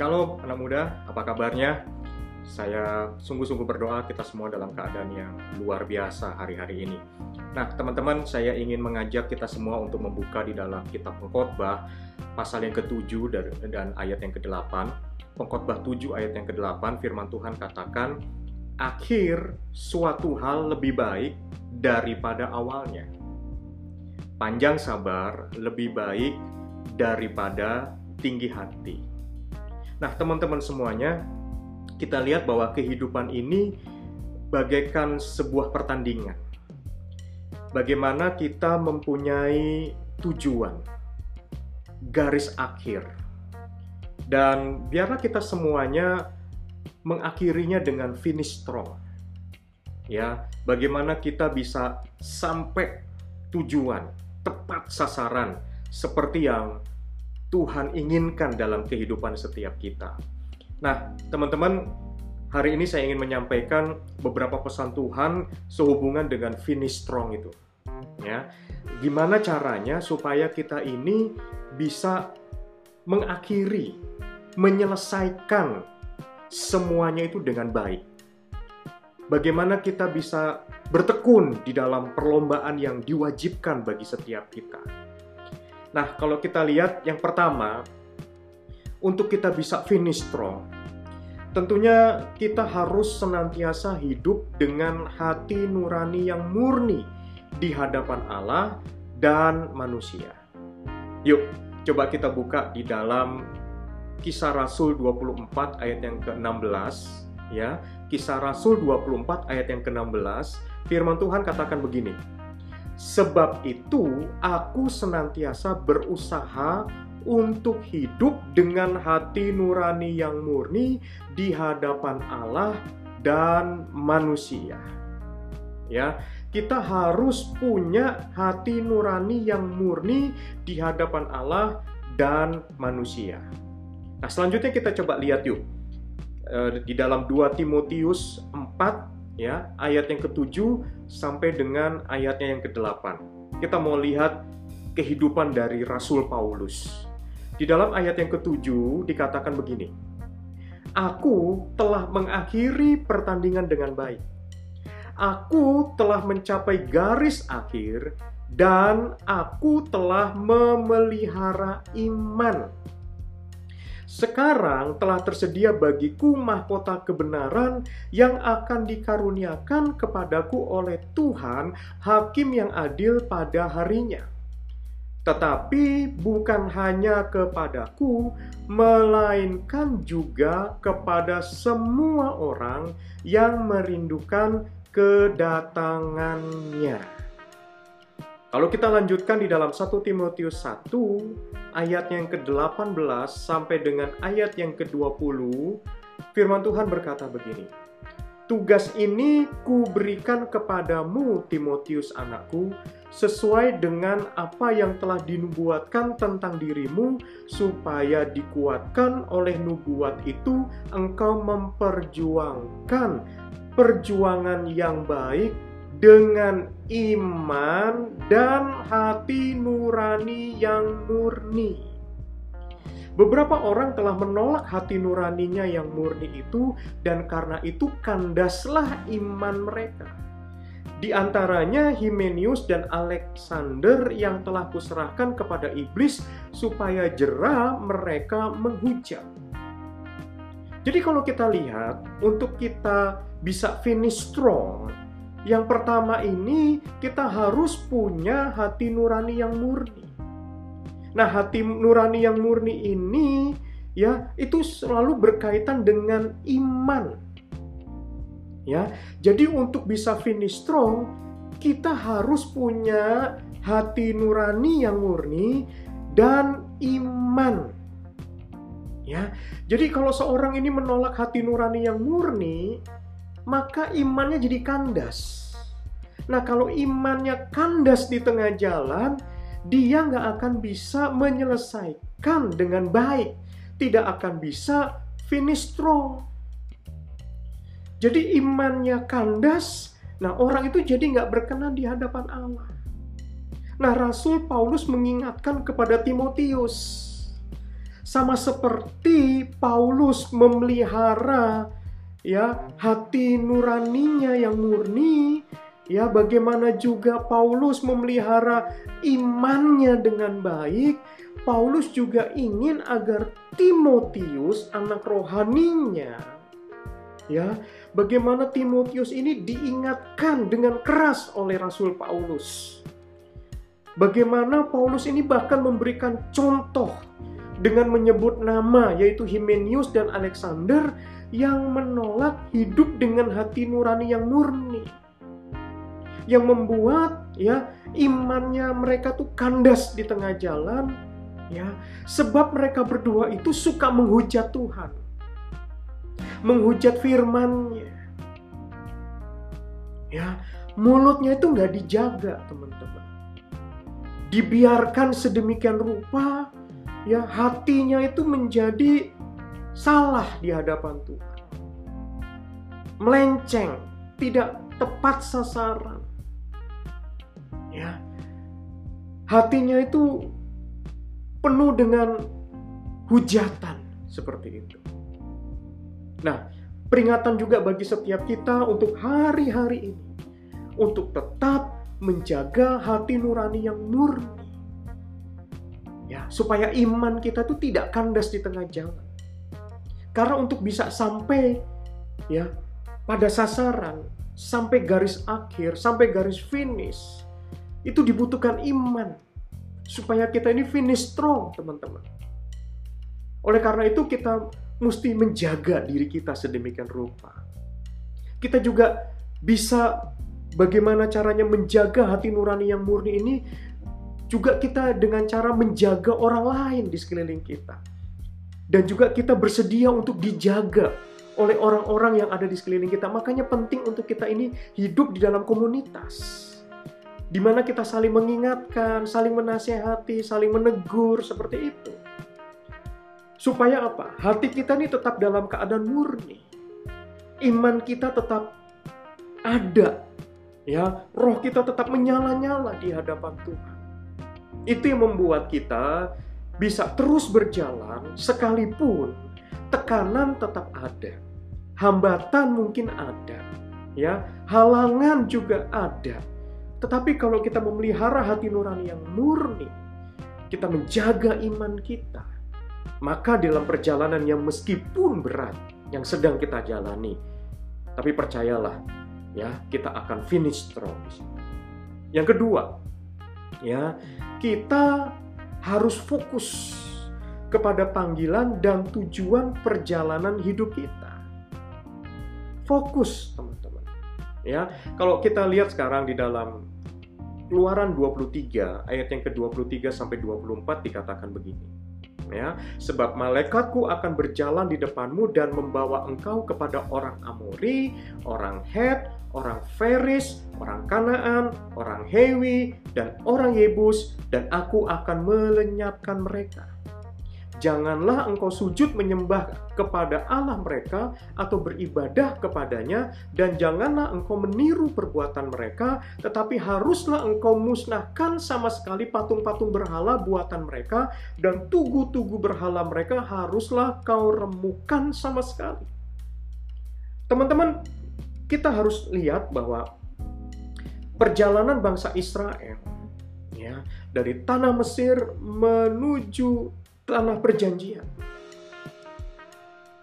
Shalom anak muda, apa kabarnya? Saya sungguh-sungguh berdoa kita semua dalam keadaan yang luar biasa hari-hari ini. Nah, teman-teman, saya ingin mengajak kita semua untuk membuka di dalam kitab Pengkhotbah pasal yang ke-7 dan ayat yang ke-8. Pengkhotbah 7 ayat yang ke-8 firman Tuhan katakan, "Akhir suatu hal lebih baik daripada awalnya." Panjang sabar lebih baik daripada tinggi hati. Nah, teman-teman semuanya, kita lihat bahwa kehidupan ini bagaikan sebuah pertandingan. Bagaimana kita mempunyai tujuan, garis akhir, dan biarlah kita semuanya mengakhirinya dengan finish strong. Ya, bagaimana kita bisa sampai tujuan, tepat sasaran, seperti yang Tuhan inginkan dalam kehidupan setiap kita. Nah, teman-teman, hari ini saya ingin menyampaikan beberapa pesan Tuhan sehubungan dengan finish strong itu. Ya, gimana caranya supaya kita ini bisa mengakhiri, menyelesaikan semuanya itu dengan baik. Bagaimana kita bisa bertekun di dalam perlombaan yang diwajibkan bagi setiap kita. Nah, kalau kita lihat yang pertama, untuk kita bisa finish strong, tentunya kita harus senantiasa hidup dengan hati nurani yang murni di hadapan Allah dan manusia. Yuk, coba kita buka di dalam Kisah Rasul 24 ayat yang ke-16 ya. Kisah Rasul 24 ayat yang ke-16, firman Tuhan katakan begini. Sebab itu aku senantiasa berusaha untuk hidup dengan hati nurani yang murni di hadapan Allah dan manusia. Ya, kita harus punya hati nurani yang murni di hadapan Allah dan manusia. Nah, selanjutnya kita coba lihat yuk. Eh, di dalam 2 Timotius 4 ya, ayat yang ketujuh sampai dengan ayatnya yang ke-8. Kita mau lihat kehidupan dari Rasul Paulus. Di dalam ayat yang ketujuh dikatakan begini, Aku telah mengakhiri pertandingan dengan baik. Aku telah mencapai garis akhir dan aku telah memelihara iman. Sekarang telah tersedia bagiku mahkota kebenaran yang akan dikaruniakan kepadaku oleh Tuhan, Hakim yang adil pada harinya tetapi bukan hanya kepadaku, melainkan juga kepada semua orang yang merindukan kedatangannya. Kalau kita lanjutkan di dalam 1 Timotius 1 ayat yang ke-18 sampai dengan ayat yang ke-20 firman Tuhan berkata begini. Tugas ini kuberikan kepadamu, Timotius anakku, sesuai dengan apa yang telah dinubuatkan tentang dirimu, supaya dikuatkan oleh nubuat itu engkau memperjuangkan perjuangan yang baik dengan iman dan hati nurani yang murni. Beberapa orang telah menolak hati nuraninya yang murni itu, dan karena itu kandaslah iman mereka. Di antaranya Himenius dan Alexander yang telah kuserahkan kepada iblis supaya jerah mereka menghujat. Jadi kalau kita lihat, untuk kita bisa finish strong, yang pertama ini kita harus punya hati nurani yang murni. Nah, hati nurani yang murni ini ya itu selalu berkaitan dengan iman. Ya. Jadi untuk bisa finish strong, kita harus punya hati nurani yang murni dan iman. Ya. Jadi kalau seorang ini menolak hati nurani yang murni, maka imannya jadi kandas. Nah, kalau imannya kandas di tengah jalan, dia nggak akan bisa menyelesaikan dengan baik, tidak akan bisa finish strong. Jadi imannya kandas, nah orang itu jadi nggak berkenan di hadapan Allah. Nah Rasul Paulus mengingatkan kepada Timotius, sama seperti Paulus memelihara ya hati nuraninya yang murni. Ya bagaimana juga Paulus memelihara imannya dengan baik. Paulus juga ingin agar Timotius anak rohaninya ya bagaimana Timotius ini diingatkan dengan keras oleh Rasul Paulus. Bagaimana Paulus ini bahkan memberikan contoh dengan menyebut nama yaitu Himenius dan Alexander yang menolak hidup dengan hati nurani yang murni. Yang membuat ya imannya mereka tuh kandas di tengah jalan ya sebab mereka berdua itu suka menghujat Tuhan. Menghujat firman-Nya. Ya, mulutnya itu nggak dijaga, teman-teman. Dibiarkan sedemikian rupa ya hatinya itu menjadi salah di hadapan Tuhan. Melenceng, tidak tepat sasaran. Ya. Hatinya itu penuh dengan hujatan seperti itu. Nah, peringatan juga bagi setiap kita untuk hari-hari ini untuk tetap menjaga hati nurani yang murni ya supaya iman kita tuh tidak kandas di tengah jalan karena untuk bisa sampai ya pada sasaran sampai garis akhir sampai garis finish itu dibutuhkan iman. Supaya kita ini finish strong teman-teman. Oleh karena itu kita mesti menjaga diri kita sedemikian rupa. Kita juga bisa bagaimana caranya menjaga hati nurani yang murni ini juga kita dengan cara menjaga orang lain di sekeliling kita. Dan juga kita bersedia untuk dijaga oleh orang-orang yang ada di sekeliling kita. Makanya penting untuk kita ini hidup di dalam komunitas. Di mana kita saling mengingatkan, saling menasehati, saling menegur seperti itu. Supaya apa? Hati kita ini tetap dalam keadaan murni. Iman kita tetap ada. Ya, roh kita tetap menyala-nyala di hadapan Tuhan. Itu yang membuat kita bisa terus berjalan sekalipun tekanan tetap ada. Hambatan mungkin ada, ya, halangan juga ada. Tetapi kalau kita memelihara hati nurani yang murni, kita menjaga iman kita, maka dalam perjalanan yang meskipun berat yang sedang kita jalani, tapi percayalah, ya, kita akan finish strong Yang kedua, ya, kita harus fokus kepada panggilan dan tujuan perjalanan hidup kita. Fokus, teman-teman. Ya, kalau kita lihat sekarang di dalam Keluaran 23 ayat yang ke-23 sampai 24 dikatakan begini. Ya, sebab malaikatku akan berjalan di depanmu dan membawa engkau kepada orang Amori, orang Het, orang Feris, orang Kanaan, orang Hewi, dan orang Yebus, dan aku akan melenyapkan mereka. Janganlah engkau sujud menyembah kepada Allah mereka atau beribadah kepadanya, dan janganlah engkau meniru perbuatan mereka, tetapi haruslah engkau musnahkan sama sekali patung-patung berhala buatan mereka, dan tugu-tugu berhala mereka haruslah kau remukan sama sekali. Teman-teman, kita harus lihat bahwa perjalanan bangsa Israel ya dari tanah Mesir menuju tanah perjanjian.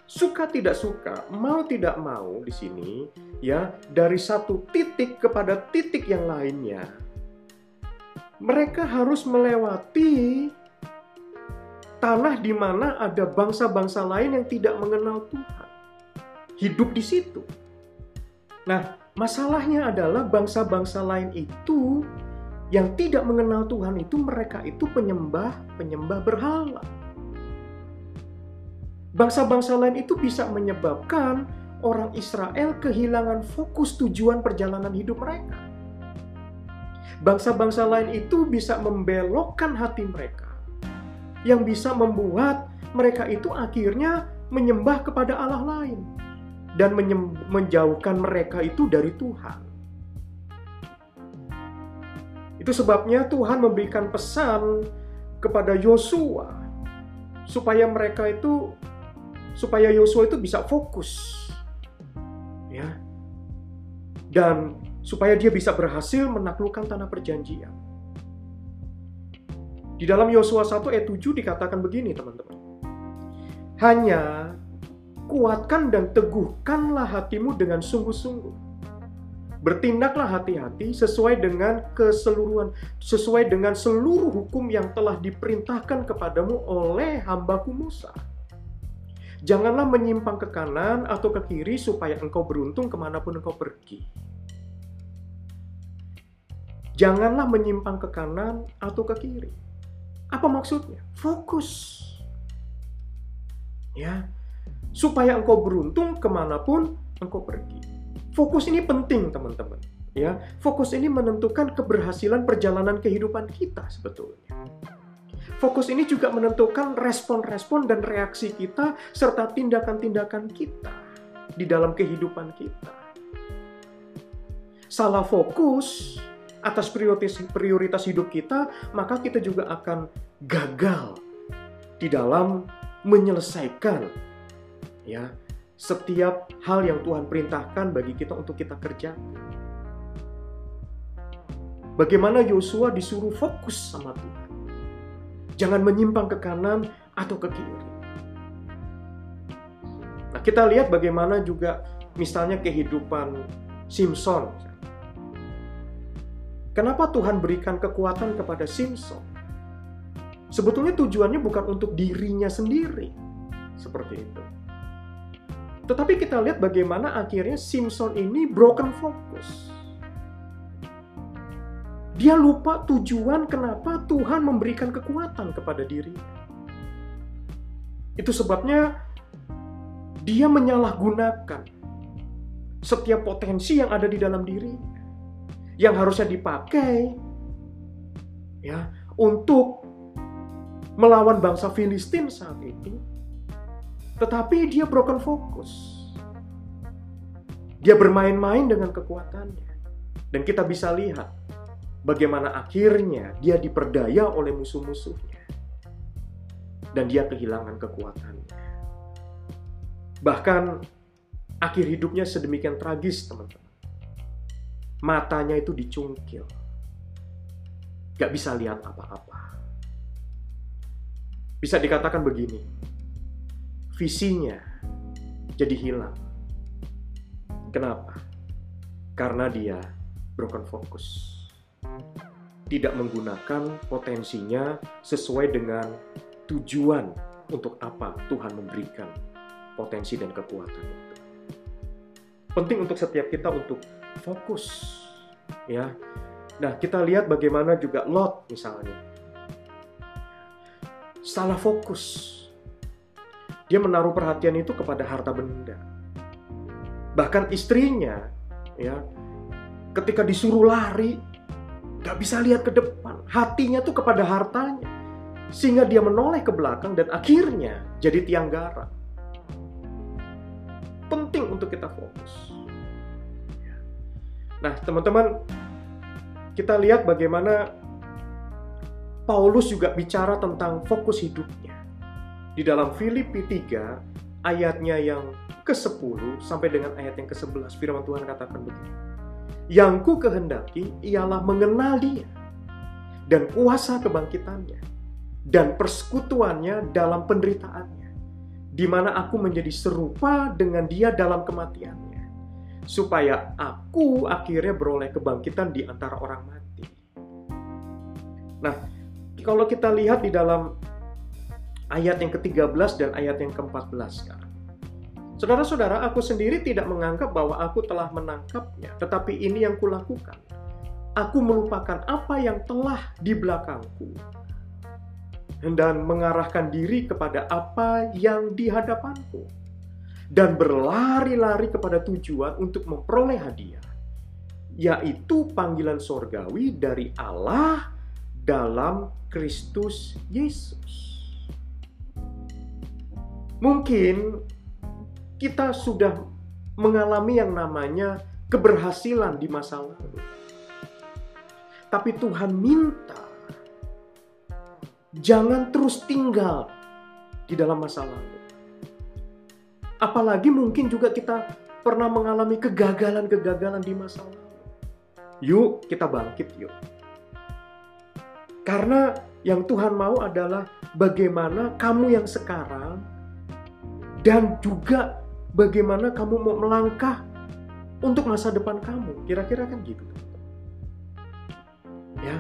Suka tidak suka, mau tidak mau di sini ya dari satu titik kepada titik yang lainnya. Mereka harus melewati tanah di mana ada bangsa-bangsa lain yang tidak mengenal Tuhan. Hidup di situ. Nah, masalahnya adalah bangsa-bangsa lain itu yang tidak mengenal Tuhan itu mereka itu penyembah-penyembah berhala. Bangsa-bangsa lain itu bisa menyebabkan orang Israel kehilangan fokus tujuan perjalanan hidup mereka. Bangsa-bangsa lain itu bisa membelokkan hati mereka yang bisa membuat mereka itu akhirnya menyembah kepada Allah lain dan menjauhkan mereka itu dari Tuhan. Itu sebabnya Tuhan memberikan pesan kepada Yosua supaya mereka itu supaya Yosua itu bisa fokus ya dan supaya dia bisa berhasil menaklukkan tanah perjanjian. Di dalam Yosua 1 ayat 7 dikatakan begini teman-teman. Hanya kuatkan dan teguhkanlah hatimu dengan sungguh-sungguh. Bertindaklah hati-hati sesuai dengan keseluruhan, sesuai dengan seluruh hukum yang telah diperintahkan kepadamu oleh hambaku Musa. Janganlah menyimpang ke kanan atau ke kiri supaya engkau beruntung ke mana pun engkau pergi. Janganlah menyimpang ke kanan atau ke kiri apa maksudnya? Fokus. Ya, supaya engkau beruntung ke mana pun engkau pergi. Fokus ini penting teman-teman. Ya, fokus ini menentukan keberhasilan perjalanan kehidupan kita sebetulnya. Fokus ini juga menentukan respon-respon dan reaksi kita serta tindakan-tindakan kita di dalam kehidupan kita. Salah fokus atas prioritas prioritas hidup kita, maka kita juga akan gagal di dalam menyelesaikan ya setiap hal yang Tuhan perintahkan bagi kita untuk kita kerjakan. Bagaimana Yosua disuruh fokus sama Tuhan. Jangan menyimpang ke kanan atau ke kiri. Nah, kita lihat bagaimana juga misalnya kehidupan Simpson Kenapa Tuhan berikan kekuatan kepada Simpson? Sebetulnya tujuannya bukan untuk dirinya sendiri. Seperti itu. Tetapi kita lihat bagaimana akhirnya Simpson ini broken focus. Dia lupa tujuan kenapa Tuhan memberikan kekuatan kepada dirinya. Itu sebabnya dia menyalahgunakan setiap potensi yang ada di dalam dirinya yang harusnya dipakai ya untuk melawan bangsa Filistin saat itu. Tetapi dia broken fokus. Dia bermain-main dengan kekuatannya. Dan kita bisa lihat bagaimana akhirnya dia diperdaya oleh musuh-musuhnya. Dan dia kehilangan kekuatannya. Bahkan akhir hidupnya sedemikian tragis, teman-teman matanya itu dicungkil. Gak bisa lihat apa-apa. Bisa dikatakan begini, visinya jadi hilang. Kenapa? Karena dia broken focus. Tidak menggunakan potensinya sesuai dengan tujuan untuk apa Tuhan memberikan potensi dan kekuatan itu. Penting untuk setiap kita untuk fokus ya. Nah, kita lihat bagaimana juga Lot misalnya. Salah fokus. Dia menaruh perhatian itu kepada harta benda. Bahkan istrinya ya ketika disuruh lari gak bisa lihat ke depan. Hatinya tuh kepada hartanya. Sehingga dia menoleh ke belakang dan akhirnya jadi tiang garang. Penting untuk kita fokus. Nah, teman-teman, kita lihat bagaimana Paulus juga bicara tentang fokus hidupnya. Di dalam Filipi 3, ayatnya yang ke-10 sampai dengan ayat yang ke-11, firman Tuhan katakan begini. Yang ku kehendaki ialah mengenal dia dan kuasa kebangkitannya dan persekutuannya dalam penderitaannya, di mana aku menjadi serupa dengan dia dalam kematiannya supaya aku akhirnya beroleh kebangkitan di antara orang mati. Nah, kalau kita lihat di dalam ayat yang ke-13 dan ayat yang ke-14 sekarang. Saudara-saudara, aku sendiri tidak menganggap bahwa aku telah menangkapnya, tetapi ini yang kulakukan. Aku melupakan apa yang telah di belakangku dan mengarahkan diri kepada apa yang di hadapanku dan berlari-lari kepada tujuan untuk memperoleh hadiah, yaitu panggilan sorgawi dari Allah dalam Kristus Yesus. Mungkin kita sudah mengalami yang namanya keberhasilan di masa lalu. Tapi Tuhan minta jangan terus tinggal di dalam masa lalu. Apalagi mungkin juga kita pernah mengalami kegagalan-kegagalan di masa lalu. Yuk, kita bangkit yuk. Karena yang Tuhan mau adalah bagaimana kamu yang sekarang dan juga bagaimana kamu mau melangkah untuk masa depan kamu. Kira-kira kan gitu. Ya,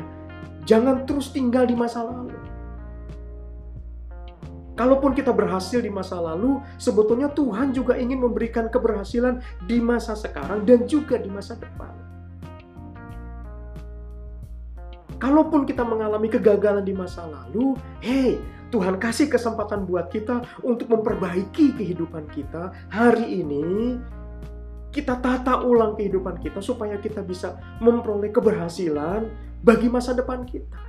jangan terus tinggal di masa lalu. Kalaupun kita berhasil di masa lalu, sebetulnya Tuhan juga ingin memberikan keberhasilan di masa sekarang dan juga di masa depan. Kalaupun kita mengalami kegagalan di masa lalu, hey, Tuhan kasih kesempatan buat kita untuk memperbaiki kehidupan kita hari ini. Kita tata ulang kehidupan kita supaya kita bisa memperoleh keberhasilan bagi masa depan kita.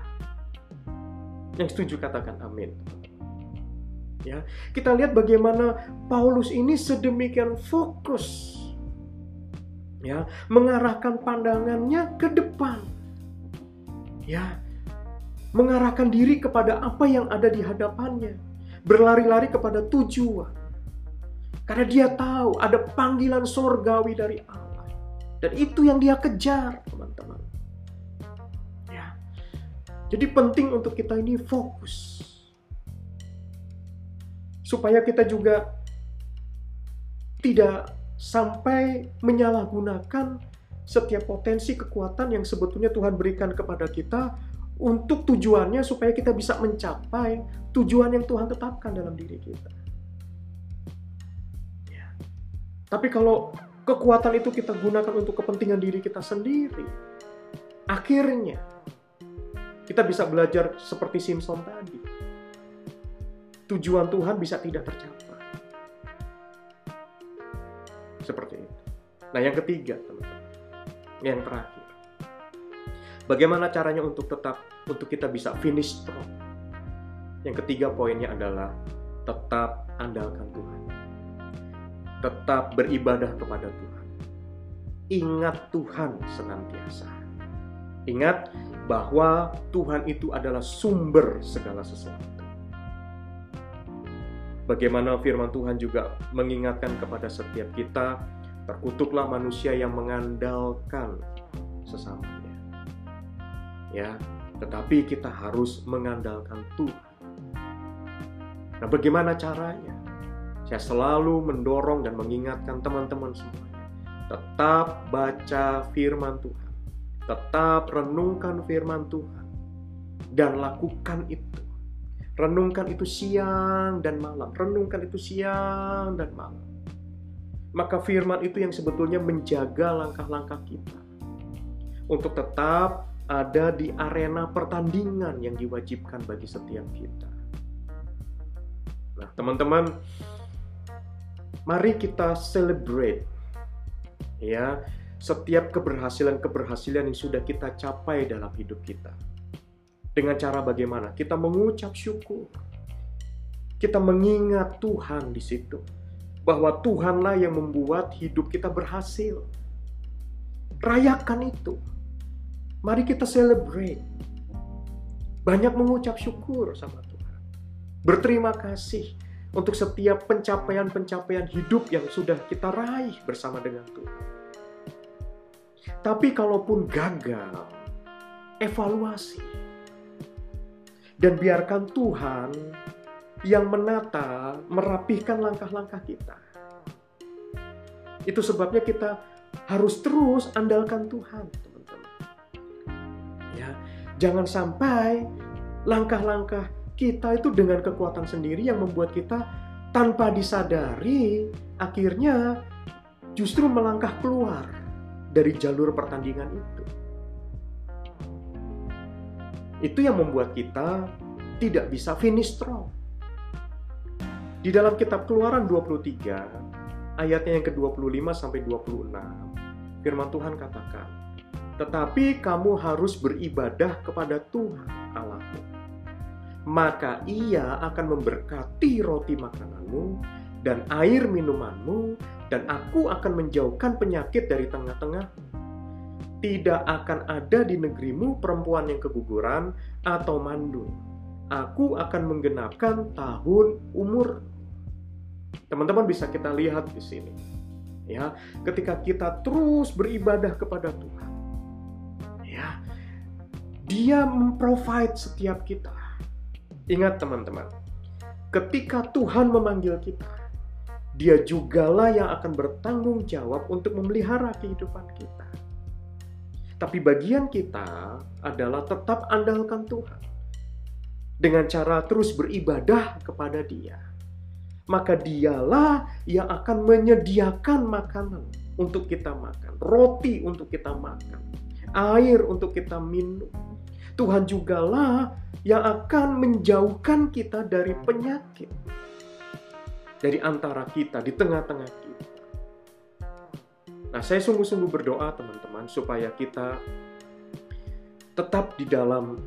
Yang setuju katakan amin. Ya, kita lihat bagaimana Paulus ini sedemikian fokus ya, mengarahkan pandangannya ke depan. Ya, mengarahkan diri kepada apa yang ada di hadapannya, berlari-lari kepada tujuan. Karena dia tahu ada panggilan sorgawi dari Allah. Dan itu yang dia kejar, teman-teman. Ya. Jadi penting untuk kita ini fokus supaya kita juga tidak sampai menyalahgunakan setiap potensi kekuatan yang sebetulnya Tuhan berikan kepada kita untuk tujuannya supaya kita bisa mencapai tujuan yang Tuhan tetapkan dalam diri kita. Ya. Tapi kalau kekuatan itu kita gunakan untuk kepentingan diri kita sendiri, akhirnya kita bisa belajar seperti Simpson tadi tujuan Tuhan bisa tidak tercapai. Seperti itu. Nah, yang ketiga, teman-teman. Yang terakhir. Bagaimana caranya untuk tetap untuk kita bisa finish strong? Yang ketiga poinnya adalah tetap andalkan Tuhan. Tetap beribadah kepada Tuhan. Ingat Tuhan senantiasa. Ingat bahwa Tuhan itu adalah sumber segala sesuatu Bagaimana firman Tuhan juga mengingatkan kepada setiap kita, terkutuklah manusia yang mengandalkan sesamanya. Ya, tetapi kita harus mengandalkan Tuhan. Nah, bagaimana caranya? Saya selalu mendorong dan mengingatkan teman-teman semuanya. Tetap baca firman Tuhan. Tetap renungkan firman Tuhan. Dan lakukan itu Renungkan itu siang dan malam. Renungkan itu siang dan malam. Maka firman itu yang sebetulnya menjaga langkah-langkah kita. Untuk tetap ada di arena pertandingan yang diwajibkan bagi setiap kita. Nah, teman-teman, mari kita celebrate ya setiap keberhasilan-keberhasilan yang sudah kita capai dalam hidup kita. Dengan cara bagaimana? Kita mengucap syukur. Kita mengingat Tuhan di situ. Bahwa Tuhanlah yang membuat hidup kita berhasil. Rayakan itu. Mari kita celebrate. Banyak mengucap syukur sama Tuhan. Berterima kasih untuk setiap pencapaian-pencapaian hidup yang sudah kita raih bersama dengan Tuhan. Tapi kalaupun gagal, evaluasi dan biarkan Tuhan yang menata, merapihkan langkah-langkah kita. Itu sebabnya kita harus terus andalkan Tuhan, jangan sampai langkah-langkah kita itu dengan kekuatan sendiri yang membuat kita tanpa disadari akhirnya justru melangkah keluar dari jalur pertandingan itu. Itu yang membuat kita tidak bisa finish strong. Di dalam kitab Keluaran 23 ayatnya yang ke-25 sampai 26 firman Tuhan katakan, "Tetapi kamu harus beribadah kepada Tuhan Allahmu. Maka Ia akan memberkati roti makananmu dan air minumanmu dan aku akan menjauhkan penyakit dari tengah-tengahmu." tidak akan ada di negerimu perempuan yang keguguran atau mandul. aku akan menggenapkan tahun umur. Teman-teman bisa kita lihat di sini. Ya, ketika kita terus beribadah kepada Tuhan. Dia memprovide setiap kita. Ingat teman-teman, ketika Tuhan memanggil kita, dia jugalah yang akan bertanggung jawab untuk memelihara kehidupan kita. Tapi bagian kita adalah tetap andalkan Tuhan. Dengan cara terus beribadah kepada dia. Maka dialah yang akan menyediakan makanan untuk kita makan. Roti untuk kita makan. Air untuk kita minum. Tuhan jugalah yang akan menjauhkan kita dari penyakit. Dari antara kita, di tengah-tengah kita. Nah, saya sungguh-sungguh berdoa teman-teman supaya kita tetap di dalam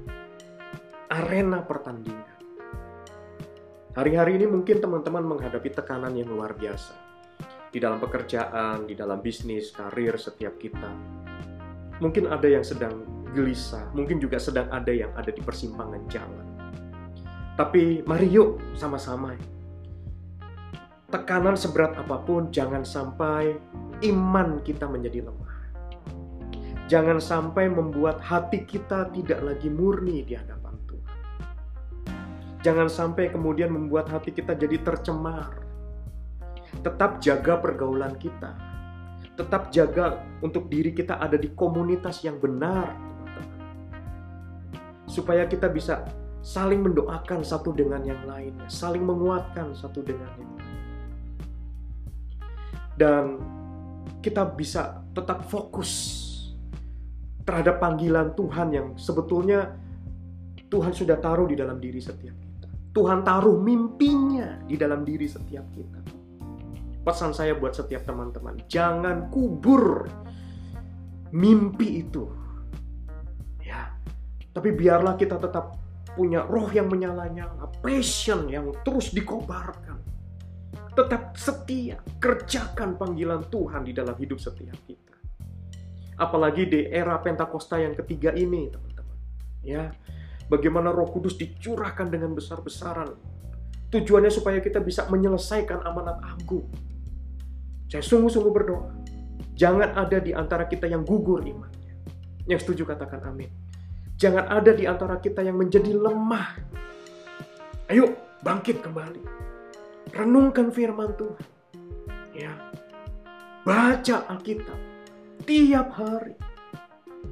arena pertandingan. Hari-hari ini mungkin teman-teman menghadapi tekanan yang luar biasa. Di dalam pekerjaan, di dalam bisnis, karir setiap kita. Mungkin ada yang sedang gelisah, mungkin juga sedang ada yang ada di persimpangan jalan. Tapi mari yuk sama-sama. Tekanan seberat apa pun jangan sampai iman kita menjadi lemah. Jangan sampai membuat hati kita tidak lagi murni di hadapan Tuhan. Jangan sampai kemudian membuat hati kita jadi tercemar. Tetap jaga pergaulan kita. Tetap jaga untuk diri kita ada di komunitas yang benar, supaya kita bisa saling mendoakan satu dengan yang lainnya, saling menguatkan satu dengan yang lain. Dan kita bisa tetap fokus terhadap panggilan Tuhan yang sebetulnya Tuhan sudah taruh di dalam diri setiap kita. Tuhan taruh mimpinya di dalam diri setiap kita. Pesan saya buat setiap teman-teman, jangan kubur mimpi itu tapi biarlah kita tetap punya roh yang menyala-nyala, passion yang terus dikobarkan. Tetap setia, kerjakan panggilan Tuhan di dalam hidup setiap kita. Apalagi di era Pentakosta yang ketiga ini, teman-teman. Ya, bagaimana Roh Kudus dicurahkan dengan besar-besaran. Tujuannya supaya kita bisa menyelesaikan amanat agung. Saya sungguh-sungguh berdoa. Jangan ada di antara kita yang gugur imannya. Yang setuju katakan amin. Jangan ada di antara kita yang menjadi lemah. Ayo bangkit kembali. Renungkan firman Tuhan. Ya. Baca Alkitab tiap hari.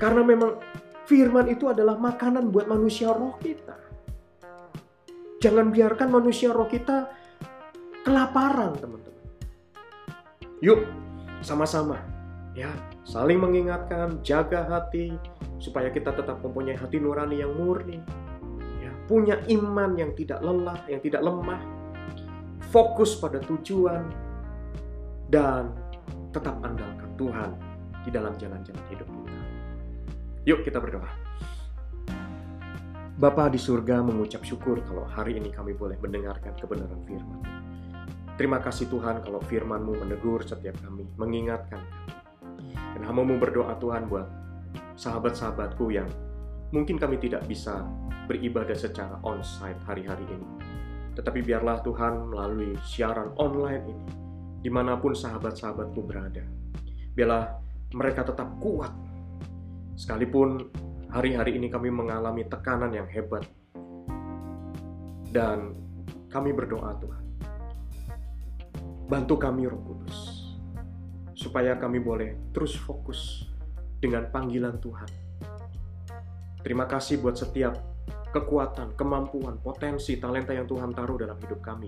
Karena memang firman itu adalah makanan buat manusia roh kita. Jangan biarkan manusia roh kita kelaparan, teman-teman. Yuk, sama-sama ya, saling mengingatkan, jaga hati, supaya kita tetap mempunyai hati nurani yang murni, ya, punya iman yang tidak lelah, yang tidak lemah, fokus pada tujuan, dan tetap andalkan Tuhan di dalam jalan-jalan hidup kita. Yuk kita berdoa. Bapa di surga mengucap syukur kalau hari ini kami boleh mendengarkan kebenaran firman. Terima kasih Tuhan kalau firman-Mu menegur setiap kami, mengingatkan kami. Dan hamamu berdoa Tuhan buat sahabat-sahabatku yang mungkin kami tidak bisa beribadah secara on-site hari-hari ini. Tetapi biarlah Tuhan melalui siaran online ini, di mana pun sahabat-sahabatku berada. Biarlah mereka tetap kuat. Sekalipun hari-hari ini kami mengalami tekanan yang hebat. Dan kami berdoa Tuhan. Bantu kami Roh Kudus. Supaya kami boleh terus fokus dengan panggilan Tuhan. Terima kasih buat setiap kekuatan, kemampuan, potensi, talenta yang Tuhan taruh dalam hidup kami.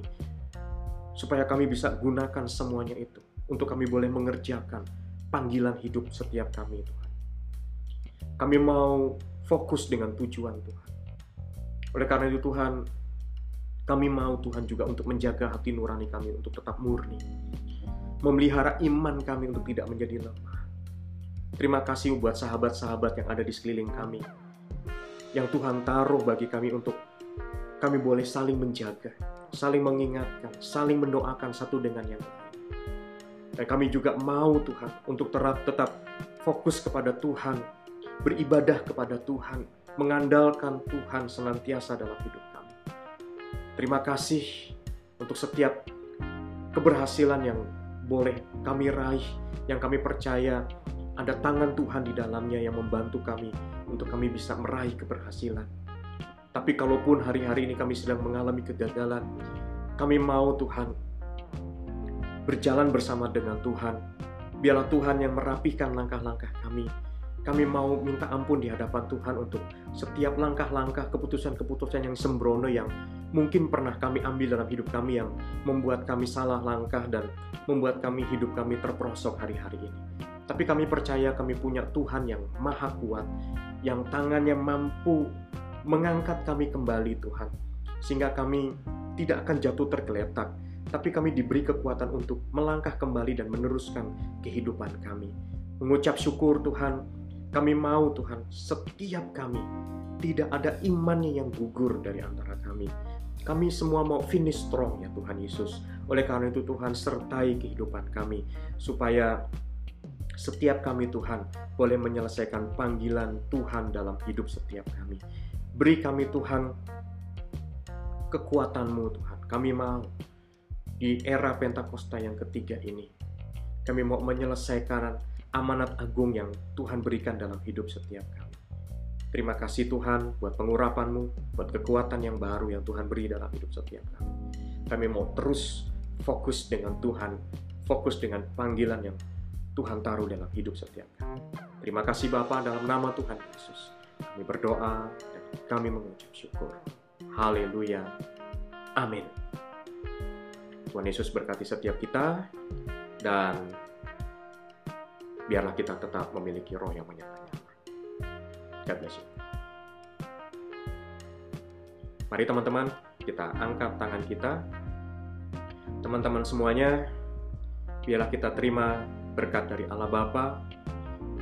Supaya kami bisa gunakan semuanya itu untuk kami boleh mengerjakan panggilan hidup setiap kami Tuhan. Kami mau fokus dengan tujuan Tuhan. Oleh karena itu Tuhan, kami mau Tuhan juga untuk menjaga hati nurani kami untuk tetap murni. Memelihara iman kami untuk tidak menjadi lemah Terima kasih buat sahabat-sahabat yang ada di sekeliling kami. Yang Tuhan taruh bagi kami untuk kami boleh saling menjaga, saling mengingatkan, saling mendoakan satu dengan yang lain. Dan kami juga mau Tuhan untuk tetap, tetap fokus kepada Tuhan, beribadah kepada Tuhan, mengandalkan Tuhan senantiasa dalam hidup kami. Terima kasih untuk setiap keberhasilan yang boleh kami raih, yang kami percaya ada tangan Tuhan di dalamnya yang membantu kami untuk kami bisa meraih keberhasilan. Tapi kalaupun hari-hari ini kami sedang mengalami kegagalan, kami mau Tuhan berjalan bersama dengan Tuhan. Biarlah Tuhan yang merapikan langkah-langkah kami. Kami mau minta ampun di hadapan Tuhan untuk setiap langkah-langkah keputusan-keputusan yang sembrono yang mungkin pernah kami ambil dalam hidup kami yang membuat kami salah langkah dan membuat kami hidup kami terperosok hari-hari ini. Tapi kami percaya kami punya Tuhan yang maha kuat, yang tangannya mampu mengangkat kami kembali Tuhan. Sehingga kami tidak akan jatuh tergeletak, tapi kami diberi kekuatan untuk melangkah kembali dan meneruskan kehidupan kami. Mengucap syukur Tuhan, kami mau Tuhan, setiap kami tidak ada imannya yang gugur dari antara kami. Kami semua mau finish strong ya Tuhan Yesus. Oleh karena itu Tuhan sertai kehidupan kami supaya setiap kami Tuhan boleh menyelesaikan panggilan Tuhan dalam hidup setiap kami. Beri kami Tuhan kekuatan-Mu Tuhan. Kami mau di era Pentakosta yang ketiga ini. Kami mau menyelesaikan amanat agung yang Tuhan berikan dalam hidup setiap kami. Terima kasih Tuhan buat pengurapan-Mu, buat kekuatan yang baru yang Tuhan beri dalam hidup setiap kami. Kami mau terus fokus dengan Tuhan, fokus dengan panggilan yang Tuhan taruh dalam hidup setiap kami. Terima kasih Bapa dalam nama Tuhan Yesus. Kami berdoa kami mengucap syukur. Haleluya. Amin. Tuhan Yesus berkati setiap kita dan biarlah kita tetap memiliki roh yang menyertai. God bless you. Mari teman-teman, kita angkat tangan kita. Teman-teman semuanya, biarlah kita terima berkat dari Allah Bapa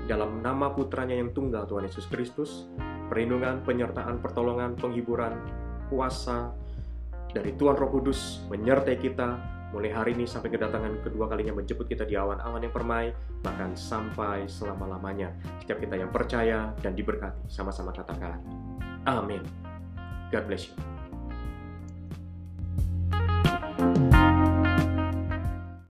dalam nama putranya yang tunggal Tuhan Yesus Kristus perlindungan, penyertaan, pertolongan, penghiburan, kuasa dari Tuhan Roh Kudus menyertai kita mulai hari ini sampai kedatangan kedua kalinya menjemput kita di awan-awan yang permai, bahkan sampai selama-lamanya. Setiap kita yang percaya dan diberkati, sama-sama katakan, Amin. God bless you.